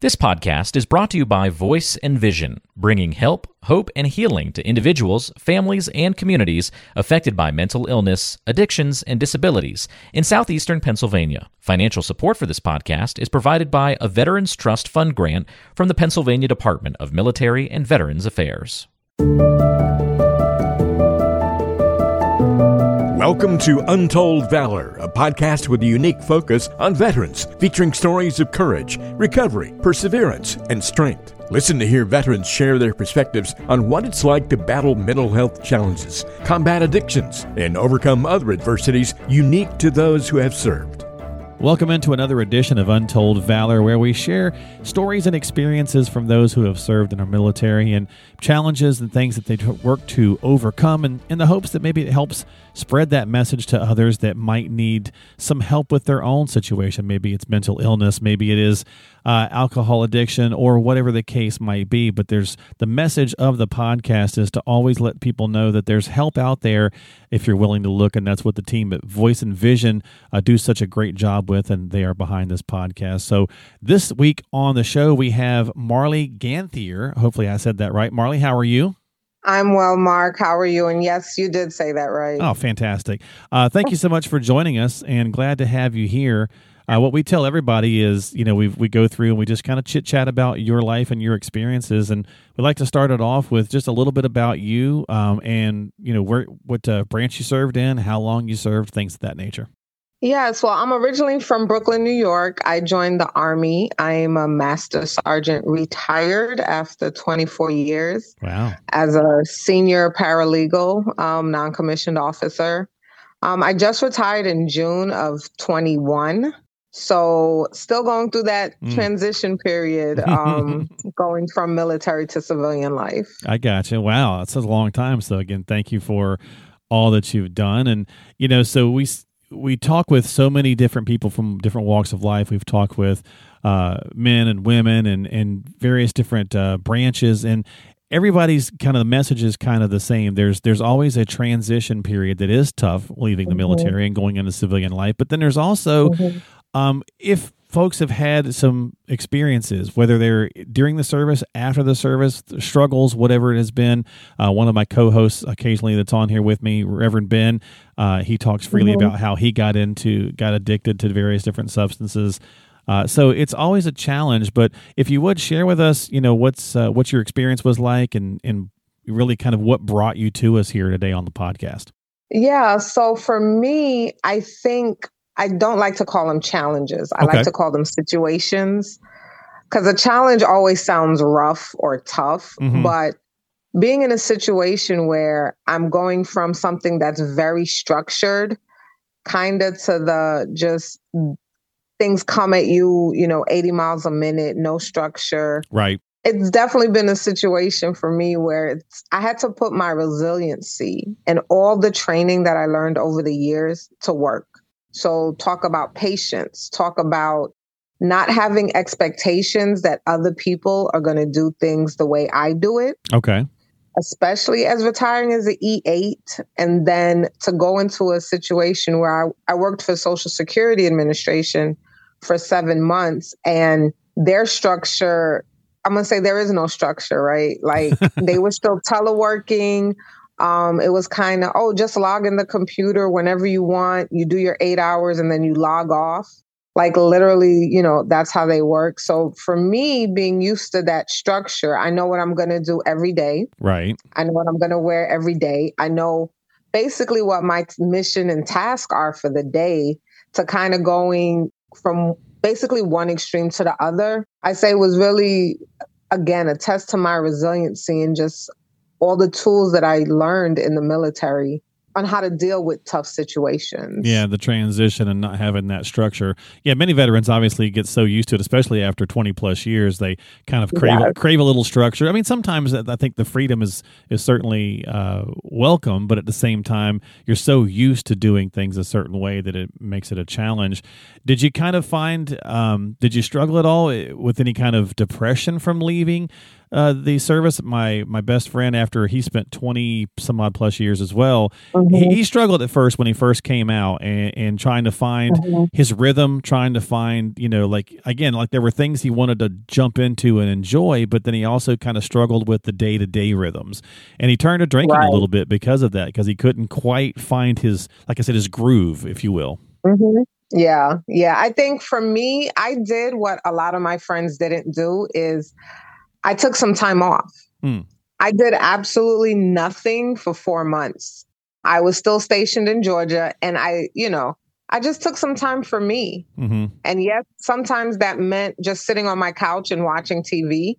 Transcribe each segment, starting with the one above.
This podcast is brought to you by Voice and Vision, bringing help, hope, and healing to individuals, families, and communities affected by mental illness, addictions, and disabilities in southeastern Pennsylvania. Financial support for this podcast is provided by a Veterans Trust Fund grant from the Pennsylvania Department of Military and Veterans Affairs. Welcome to Untold Valor, a podcast with a unique focus on veterans, featuring stories of courage, recovery, perseverance, and strength. Listen to hear veterans share their perspectives on what it's like to battle mental health challenges, combat addictions, and overcome other adversities unique to those who have served. Welcome into another edition of Untold Valor, where we share stories and experiences from those who have served in our military and challenges and things that they work to overcome, and in the hopes that maybe it helps spread that message to others that might need some help with their own situation. Maybe it's mental illness, maybe it is uh, alcohol addiction, or whatever the case might be. But there's the message of the podcast is to always let people know that there's help out there if you're willing to look, and that's what the team at Voice and Vision uh, do such a great job with, and they are behind this podcast. So this week on the show we have Marley Ganthier. Hopefully, I said that right. Marley, how are you? I'm well, Mark. How are you? And yes, you did say that right. Oh, fantastic. Uh, thank you so much for joining us and glad to have you here. Uh, what we tell everybody is, you know, we we go through and we just kind of chit chat about your life and your experiences, and we'd like to start it off with just a little bit about you, um, and you know, where what uh, branch you served in, how long you served, things of that nature. Yes, well, I'm originally from Brooklyn, New York. I joined the Army. I'm a Master Sergeant retired after 24 years. Wow. As a senior paralegal, um, non commissioned officer. Um, I just retired in June of 21. So, still going through that mm. transition period, um, going from military to civilian life. I got you. Wow, that's a long time. So, again, thank you for all that you've done. And, you know, so we we talk with so many different people from different walks of life. We've talked with uh, men and women and and various different uh, branches, and everybody's kind of the message is kind of the same. There's there's always a transition period that is tough, leaving the mm-hmm. military and going into civilian life. But then there's also mm-hmm. um, if folks have had some experiences, whether they're during the service, after the service, struggles, whatever it has been. Uh, one of my co-hosts, occasionally that's on here with me, Reverend Ben, uh, he talks freely mm-hmm. about how he got into, got addicted to various different substances. Uh, so it's always a challenge. But if you would share with us, you know, what's uh, what your experience was like, and and really kind of what brought you to us here today on the podcast. Yeah. So for me, I think I don't like to call them challenges. I okay. like to call them situations because a challenge always sounds rough or tough, mm-hmm. but being in a situation where I'm going from something that's very structured kind of to the just things come at you, you know, 80 miles a minute, no structure. Right. It's definitely been a situation for me where it's I had to put my resiliency and all the training that I learned over the years to work. So, talk about patience, talk about not having expectations that other people are going to do things the way I do it. Okay. Especially as retiring as an E8, and then to go into a situation where I, I worked for Social Security Administration for seven months, and their structure, I'm going to say there is no structure, right? Like they were still teleworking. Um, it was kind of, oh, just log in the computer whenever you want. You do your eight hours and then you log off. Like literally, you know, that's how they work. So for me, being used to that structure, I know what I'm going to do every day. Right. I know what I'm going to wear every day. I know basically what my mission and task are for the day to kind of going from basically one extreme to the other. I say it was really, again, a test to my resiliency and just all the tools that I learned in the military on how to deal with tough situations. Yeah, the transition and not having that structure. Yeah, many veterans obviously get so used to it, especially after 20 plus years, they kind of crave crave a little structure. I mean, sometimes I think the freedom is is certainly uh, welcome, but at the same time, you're so used to doing things a certain way that it makes it a challenge. Did you kind of find um, did you struggle at all with any kind of depression from leaving uh, the service. My my best friend, after he spent twenty some odd plus years as well, Mhm. he, he struggled at first when he first came out and, and trying to find Mhm. his rhythm, trying to find you know like again like there were things he wanted to jump into and enjoy, but then he also kind of struggled with the day to day rhythms, and he turned to drinking Right. a little bit because of that because he couldn't quite find his like I said his groove, if you will. Mhm. Yeah, yeah. I think for me, I did what a lot of my friends didn't do is I took some time off. Hmm. I did absolutely nothing for 4 months. I was still stationed in Georgia and I, you know, I just took some time for me. hmm And yes, sometimes that meant just sitting on my couch and watching TV.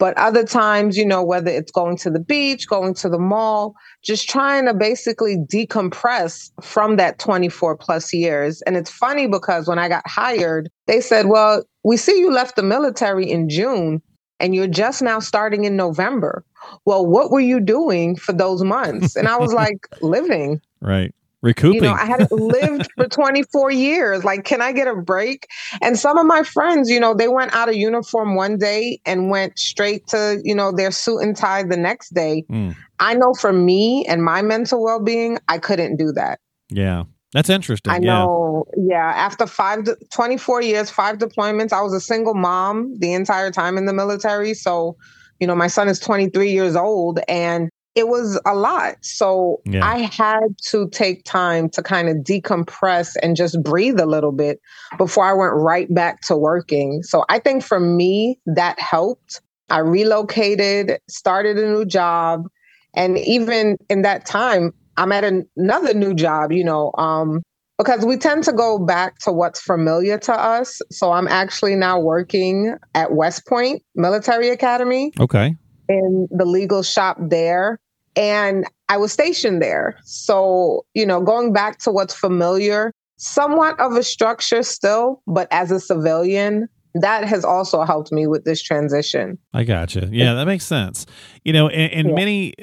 But other times, you know, whether it's going to the beach, going to the mall, just trying to basically decompress from that 24 plus years. And it's funny because when I got hired, they said, Well, we see you left the military in June and you're just now starting in November. Well, what were you doing for those months? And I was like, living. Right, recouping. You know, I hadn't lived for 24 years. Like, can I get a break? And some of my friends, you know, they went out of uniform one day and went straight to, you know, their suit and tie the next day. Mm. I know for me and my mental well being, I couldn't do that. yeah, that's interesting. I yeah. know. Yeah. After five, de- 24 years, five deployments, I was a single mom the entire time in the military. So, you know, my son is 23 years old and it was a lot. So Yeah. I had to take time to kind of decompress and just breathe a little bit before I went right back to working. So I think for me, that helped. I relocated, started a new job. And even in that time, I'm at an- another new job, you know, um, because we tend to go back to what's familiar to us. So I'm actually now working at West Point Military Academy Okay. in the legal shop there. And I was stationed there. So, you know, going back to what's familiar, somewhat of a structure still, but as a civilian, that has also helped me with this transition. I gotcha. Yeah, that makes sense. You know, and, and Yeah. many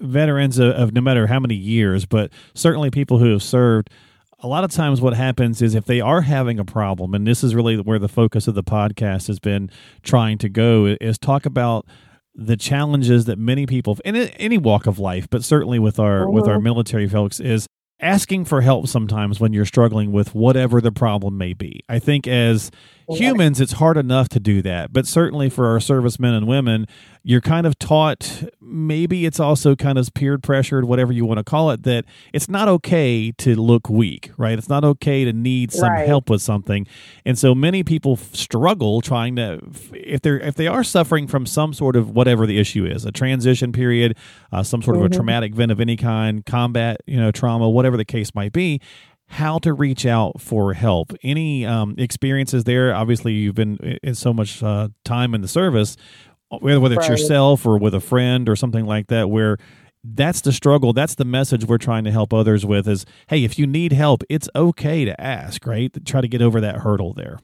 veterans of, of no matter how many years, but certainly people who have served, a lot of times what happens is if they are having a problem, and this is really where the focus of the podcast has been trying to go, is talk about the challenges that many people in any walk of life, but certainly with our with our Mhm. military folks is asking for help sometimes when you're struggling with whatever the problem may be. I think as humans it's hard enough to do that, but certainly for our servicemen and women, you're kind of taught maybe it's also kind of peer pressured whatever you want to call it that it's not okay to look weak, right? It's not okay to need some Right. help with something. And so many people struggle trying to if they're if they are suffering from some sort of whatever the issue is, a transition period, uh, some sort of a Mhm. traumatic event of any kind, combat, you know, trauma, whatever the case might be, how to reach out for help. Any um, experiences there? Obviously, you've been in so much uh, time in the service, whether whether it's Right. yourself or with a friend or something like that, where that's the struggle. That's the message we're trying to help others with. Is hey, if you need help, it's okay to ask. Right? To Try to get over that hurdle there.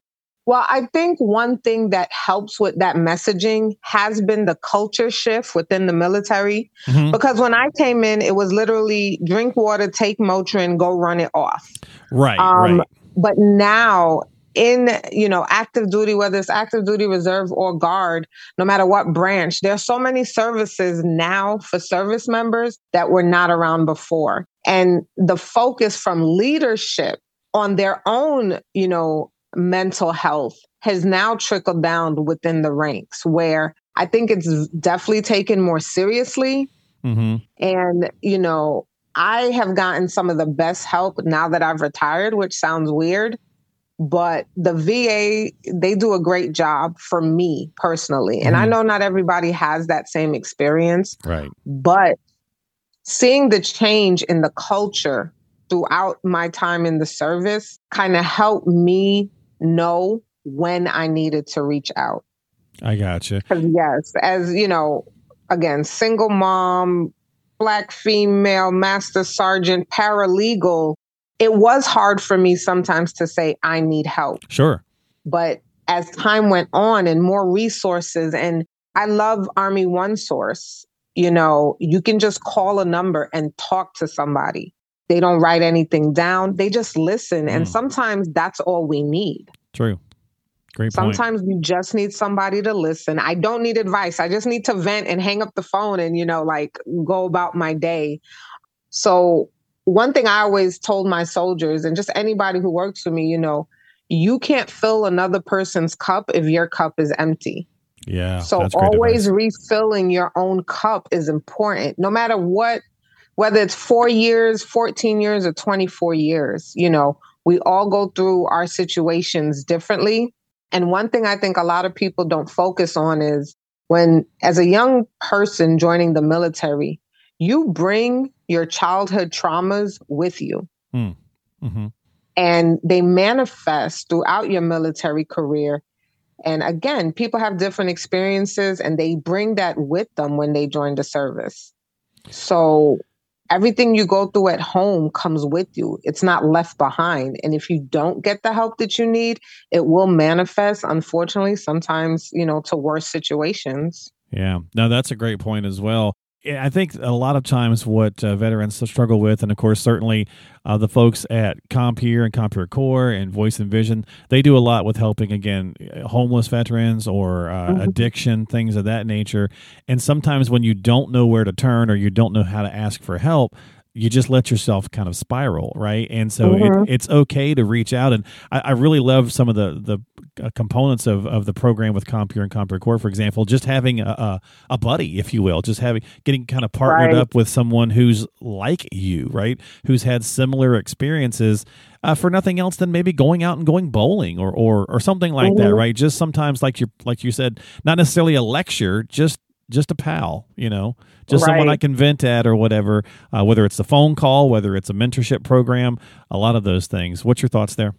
Well, I think one thing that helps with that messaging has been the culture shift within the military. Mhm. Because when I came in, it was literally drink water, take Motrin, go run it off. Right. Um, right. But now, in you know active duty, whether it's active duty reserve or guard, no matter what branch, there's so many services now for service members that were not around before, and the focus from leadership on their own, you know, mental health has now trickled down within the ranks where I think it's definitely taken more seriously. hmm And, you know, I have gotten some of the best help now that I've retired, which sounds weird, but the VA, they do a great job for me personally. And I Mhm. know not everybody has that same experience, Right. but seeing the change in the culture throughout my time in the service kind of helped me know when I needed to reach out. I gotcha. Yes, as you know, again, single mom, black female, master sergeant, paralegal, it was hard for me sometimes to say I need help. Sure. But as time went on and more resources, and I love Army One Source, you know, you can just call a number and talk to somebody. They don't write anything down, they just listen. And Mm. sometimes that's all we need. True. Great Sometimes point. you just need somebody to listen. I don't need advice. I just need to vent and hang up the phone and, you know, like go about my day. So, one thing I always told my soldiers and just anybody who works for me, you know, you can't fill another person's cup if your cup is empty. Yeah. So, always advice. refilling your own cup is important, no matter what, whether it's four years, 14 years, or 24 years, you know, we all go through our situations differently and one thing I think a lot of people don't focus on is when, as a young person joining the military, you bring your childhood traumas with you. Mm. Mm-hmm. And they manifest throughout your military career. And again, people have different experiences and they bring that with them when they join the service. So everything you go through at home comes with you. It's not left behind. And if you don't get the help that you need, it will manifest, unfortunately, sometimes, you know, to worse situations. Yeah. No, that's a great point as well. I think a lot of times what uh, veterans struggle with, and of course, certainly uh, the folks at Compeer and Compeer Corps and Voice and Vision, they do a lot with helping, again, homeless veterans or uh, mm-hmm. addiction, things of that nature. And sometimes when you don't know where to turn or you don't know how to ask for help, you just let yourself kind of spiral, right? And so mm-hmm. it, it's okay to reach out. And I, I, really love some of the the uh, components of, of the program with Compeer and Compeer Corps, for example, just having a, a, a, buddy, if you will, just having getting kind of partnered right. up with someone who's like you, right? Who's had similar experiences. Uh, for nothing else than maybe going out and going bowling or or, or something like mm-hmm. that, right? Just sometimes, like you like you said, not necessarily a lecture, just just a pal, you know, just right. someone I can vent at or whatever, uh, whether it's a phone call, whether it's a mentorship program, a lot of those things. What's your thoughts there?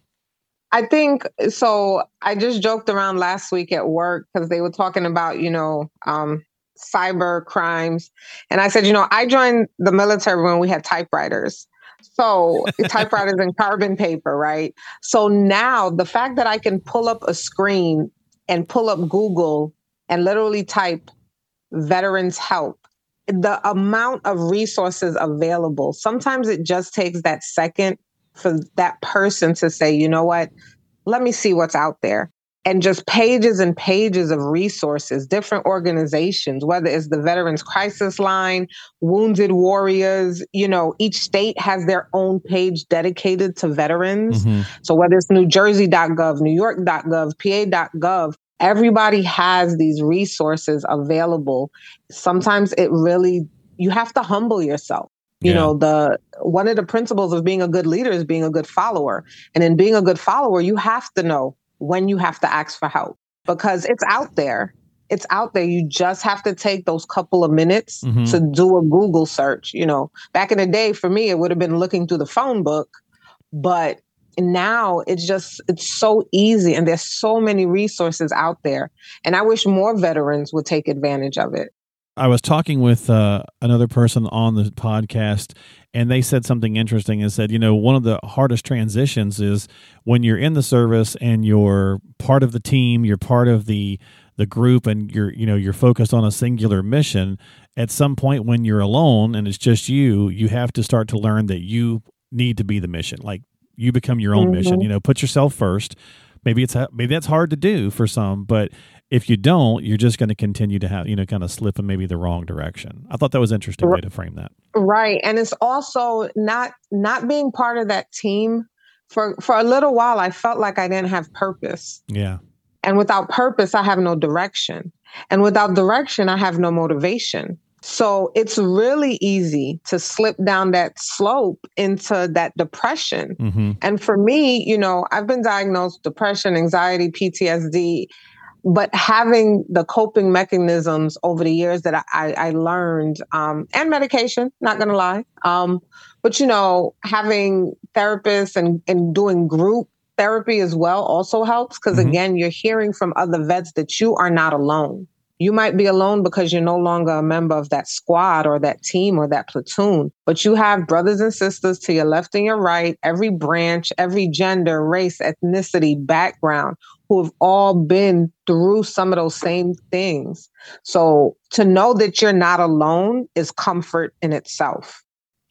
I think so. I just joked around last week at work because they were talking about, you know, um, cyber crimes. And I said, you know, I joined the military when we had typewriters. So typewriters and carbon paper, right? So now the fact that I can pull up a screen and pull up Google and literally type veterans help the amount of resources available. Sometimes it just takes that second for that person to say you know what? Let me see what's out there. And just pages and pages of resources different organizations whether it's the veterans crisis line wounded warriors you know each state has their own page dedicated to veterans. Mm-hmm. so whether it's new jersey.gov new york.gov pa.gov everybody has these resources available. Sometimes it really, you have to humble yourself. You yeah. know, the one of the principles of being a good leader is being a good follower. And in being a good follower, you have to know when you have to ask for help because it's out there. It's out there. You just have to take those couple of minutes mm-hmm. to do a Google search. You know, back in the day, for me, it would have been looking through the phone book, but now it's just it's so easy and there's so many resources out there and i wish more veterans would take advantage of it. I was talking with uh, another person on the podcast and they said something interesting. And said you know one of the hardest transitions is when you're in the service and you're part of the team you're part of the the group and you're you know you're focused on a singular mission. At some point when you're alone and it's just you you have to start to learn that you need to be the mission. Like you become your own mm-hmm. mission. You know, put yourself first. Maybe it's maybe that's hard to do for some, but if you don't, you're just going to continue to have you know kind of slip in maybe the wrong direction. I thought that was interesting way to frame that. Right, and it's also not not being part of that team for for a little while. I felt like I didn't have purpose. Yeah, and without purpose, I have no direction, and without direction, I have no motivation. So it's really easy to slip down that slope into that depression. Mm-hmm. And for me, you know, I've been diagnosed depression, anxiety, PTSD, but having the coping mechanisms over the years that I, I learned, um, and medication, not gonna lie. Um, but you know, having therapists and, and doing group therapy as well also helps because mm-hmm. again, you're hearing from other vets that you are not alone. You might be alone because you're no longer a member of that squad or that team or that platoon, but you have brothers and sisters to your left and your right, every branch, every gender, race, ethnicity, background, who have all been through some of those same things. So to know that you're not alone is comfort in itself.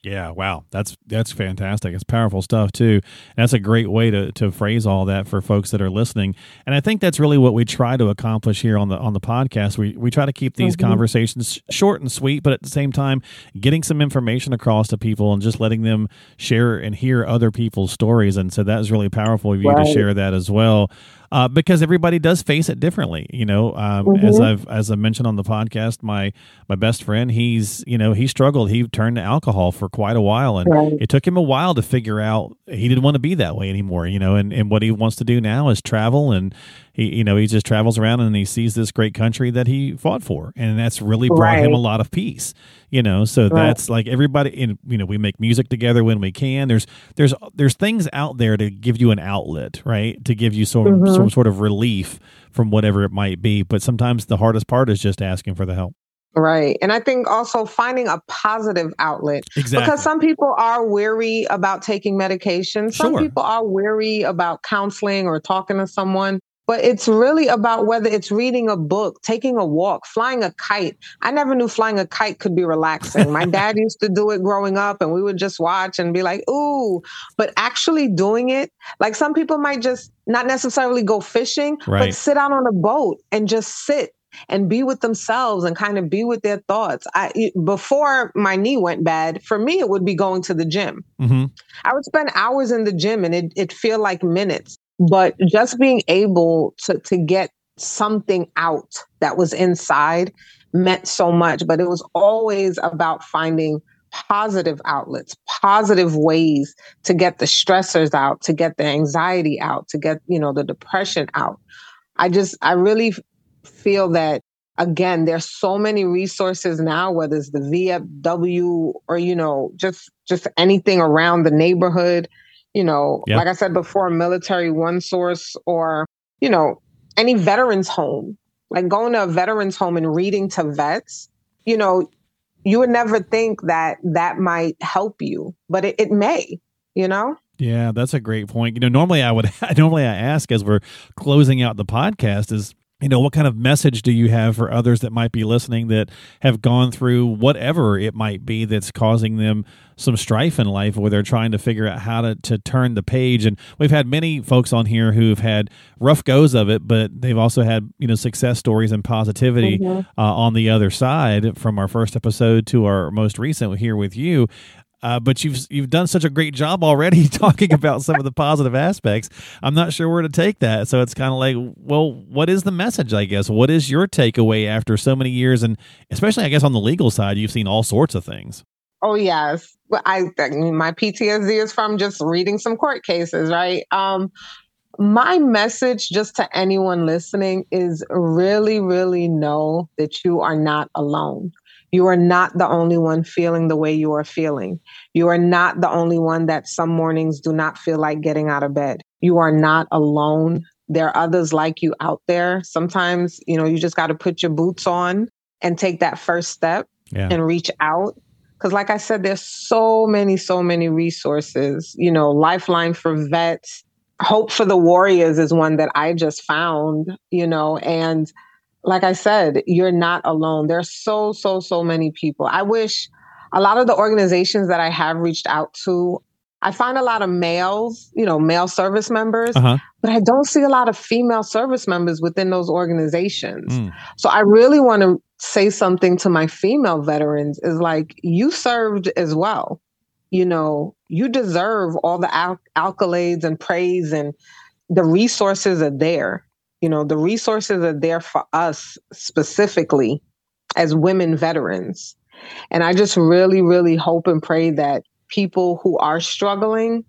Yeah, wow, that's that's fantastic. It's powerful stuff too. And that's a great way to to phrase all that for folks that are listening. And I think that's really what we try to accomplish here on the on the podcast. We we try to keep these mm-hmm. conversations short and sweet, but at the same time, getting some information across to people and just letting them share and hear other people's stories. And so that is really powerful of you right. to share that as well uh, because everybody does face it differently. You know, um, mm-hmm. as I've as I mentioned on the podcast, my my best friend, he's you know he struggled. He turned to alcohol for quite a while, and right. it took him a while to figure out he didn't want to be that way anymore. You know, and and what he wants to do now is travel and he you know he just travels around and he sees this great country that he fought for and that's really brought right. him a lot of peace you know so right. that's like everybody in you know we make music together when we can there's there's there's things out there to give you an outlet right to give you some mm-hmm. some sort of relief from whatever it might be but sometimes the hardest part is just asking for the help Right. And I think also finding a positive outlet. Exactly. Because some people are weary about taking medication. Some sure. people are weary about counseling or talking to someone but it's really about whether it's reading a book, taking a walk, flying a kite. I never knew flying a kite could be relaxing. My dad used to do it growing up, and we would just watch and be like, ooh. But actually doing it, like some people might just not necessarily go fishing, right. but sit out on a boat and just sit and be with themselves and kind of be with their thoughts. I before my knee went bad, for me it would be going to the gym. Mm-hmm. I would spend hours in the gym and it it feel like minutes. But just being able to to get something out that was inside meant so much. But it was always about finding positive outlets, positive ways to get the stressors out, to get the anxiety out, to get, you know, the depression out. I just, I really feel that again, there's so many resources now, whether it's the VFW or, you know, just just anything around the neighborhood you know, like I said before, military one source or, you know, any veterans home, like going to a veterans home and reading to vets, you know, you would never think that that might help you, but it, it may, you know? Yeah, that's a great point. You know, normally I would, normally I ask as we're closing out the podcast is, you know what kind of message do you have for others that might be listening that have gone through whatever it might be that's causing them some strife in life where they're trying to figure out how to, to turn the page and we've had many folks on here who've had rough goes of it but they've also had you know success stories and positivity mm-hmm. uh, on the other side from our first episode to our most recent here with you uh, but you've you've done such a great job already talking about some of the positive aspects. I'm not sure where to take that. So it's kind of like, well, what is the message? I guess what is your takeaway after so many years, and especially I guess on the legal side, you've seen all sorts of things. Oh yes, I my PTSD is from just reading some court cases, right? Um, my message just to anyone listening is really, really know that you are not alone. You are not the only one feeling the way you are feeling. You are not the only one that some mornings do not feel like getting out of bed. You are not alone. There are others like you out there. Sometimes, you know, you just got to put your boots on and take that first step yeah. and reach out. Because, like I said, there's so many, so many resources. You know, Lifeline for vets, Hope for the Warriors is one that I just found, you know, and like I said, you're not alone. There's so, so, so many people. I wish a lot of the organizations that I have reached out to, I find a lot of males, you know, male service members, uh-huh. but I don't see a lot of female service members within those organizations. Mm. So I really want to say something to my female veterans is like, you served as well. You know, you deserve all the accolades and praise, and the resources are there you know, the resources are there for us specifically as women veterans. And I just really, really hope and pray that people who are struggling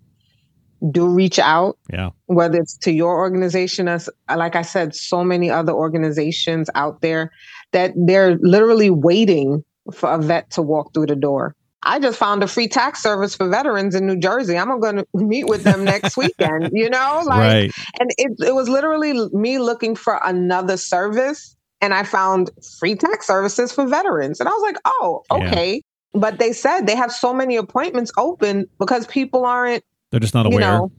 do reach out. Yeah. Whether it's to your organization, as like I said, so many other organizations out there that they're literally waiting for a vet to walk through the door. I just found a free tax service for veterans in New Jersey. I'm going to meet with them next weekend, you know? Like, right. and it, it was literally me looking for another service. And I found free tax services for veterans. And I was like, oh, okay. Yeah. But they said they have so many appointments open because people aren't, they're just not aware. You know,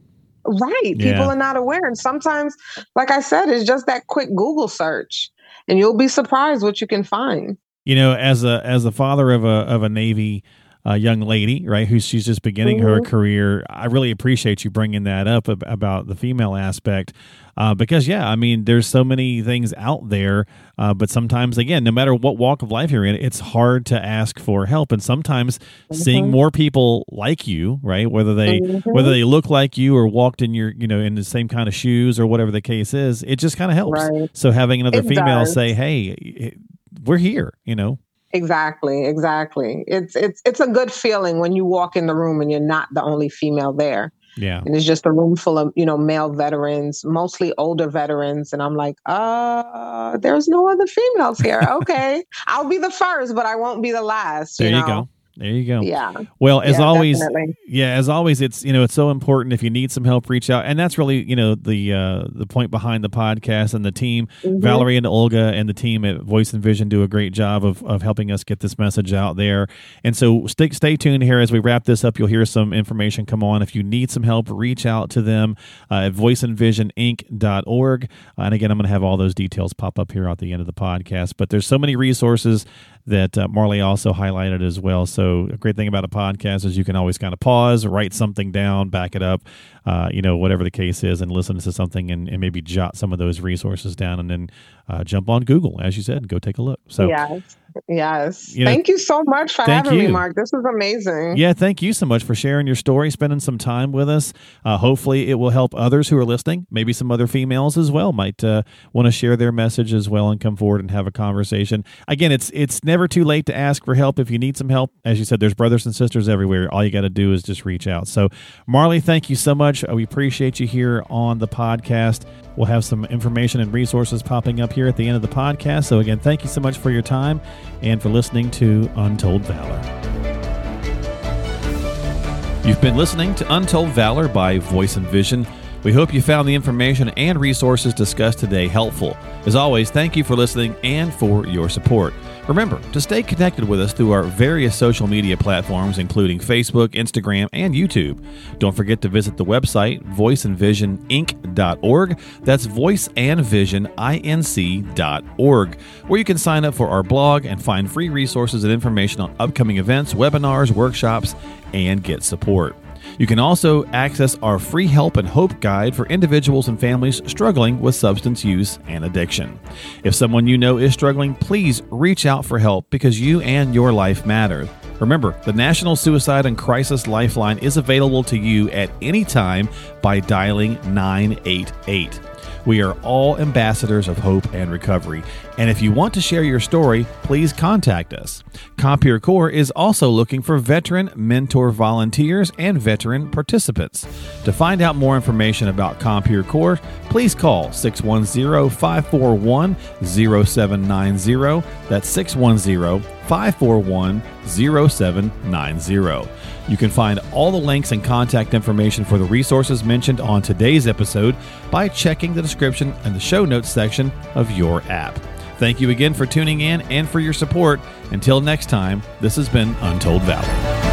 right. Yeah. People are not aware. And sometimes, like I said, it's just that quick Google search and you'll be surprised what you can find. You know, as a, as a father of a, of a Navy uh, young lady, right? Who she's just beginning mm-hmm. her career. I really appreciate you bringing that up about the female aspect. Uh, because yeah, I mean, there's so many things out there, uh, but sometimes again, no matter what walk of life you're in, it's hard to ask for help. And sometimes mm-hmm. seeing more people like you, right, whether they mm-hmm. whether they look like you or walked in your you know in the same kind of shoes or whatever the case is, it just kind of helps. Right. So having another it female does. say, "Hey, we're here," you know. Exactly, exactly. It's it's it's a good feeling when you walk in the room and you're not the only female there. Yeah. And it's just a room full of, you know, male veterans, mostly older veterans. And I'm like, uh, there's no other females here. Okay. I'll be the first, but I won't be the last. There you, you know? go. There you go. Yeah. Well, as yeah, always, definitely. yeah, as always, it's you know it's so important. If you need some help, reach out, and that's really you know the uh, the point behind the podcast and the team. Mm-hmm. Valerie and Olga and the team at Voice and Vision do a great job of, of helping us get this message out there. And so stay stay tuned here as we wrap this up. You'll hear some information come on. If you need some help, reach out to them uh, at voiceandvisioninc.org. Uh, and again, I'm going to have all those details pop up here at the end of the podcast. But there's so many resources that uh, Marley also highlighted as well. So a great thing about a podcast is you can always kind of pause, write something down, back it up, uh, you know, whatever the case is, and listen to something and, and maybe jot some of those resources down, and then uh, jump on Google, as you said, and go take a look. So yes, yes. You know, thank you so much for having you. me, Mark. This was amazing. Yeah, thank you so much for sharing your story, spending some time with us. Uh, hopefully, it will help others who are listening. Maybe some other females as well might uh, want to share their message as well and come forward and have a conversation. Again, it's it's never too late to ask for help if you need some help. As you said, there's brothers and sisters everywhere. All you got to do is just reach out. So, Marley, thank you so much. We appreciate you here on the podcast. We'll have some information and resources popping up here at the end of the podcast. So, again, thank you so much for your time and for listening to Untold Valor. You've been listening to Untold Valor by Voice and Vision. We hope you found the information and resources discussed today helpful. As always, thank you for listening and for your support. Remember to stay connected with us through our various social media platforms, including Facebook, Instagram, and YouTube. Don't forget to visit the website voiceandvisioninc.org. That's voiceandvisioninc.org, where you can sign up for our blog and find free resources and information on upcoming events, webinars, workshops, and get support. You can also access our free help and hope guide for individuals and families struggling with substance use and addiction. If someone you know is struggling, please reach out for help because you and your life matter. Remember, the National Suicide and Crisis Lifeline is available to you at any time by dialing 988. We are all ambassadors of hope and recovery. And if you want to share your story, please contact us. Compeer Corps is also looking for veteran mentor volunteers and veteran participants. To find out more information about Compeer Corps, please call 610 541 0790. That's 610 541 0790. You can find all the links and contact information for the resources mentioned on today's episode by checking the description and the show notes section of your app. Thank you again for tuning in and for your support. Until next time, this has been Untold Valor.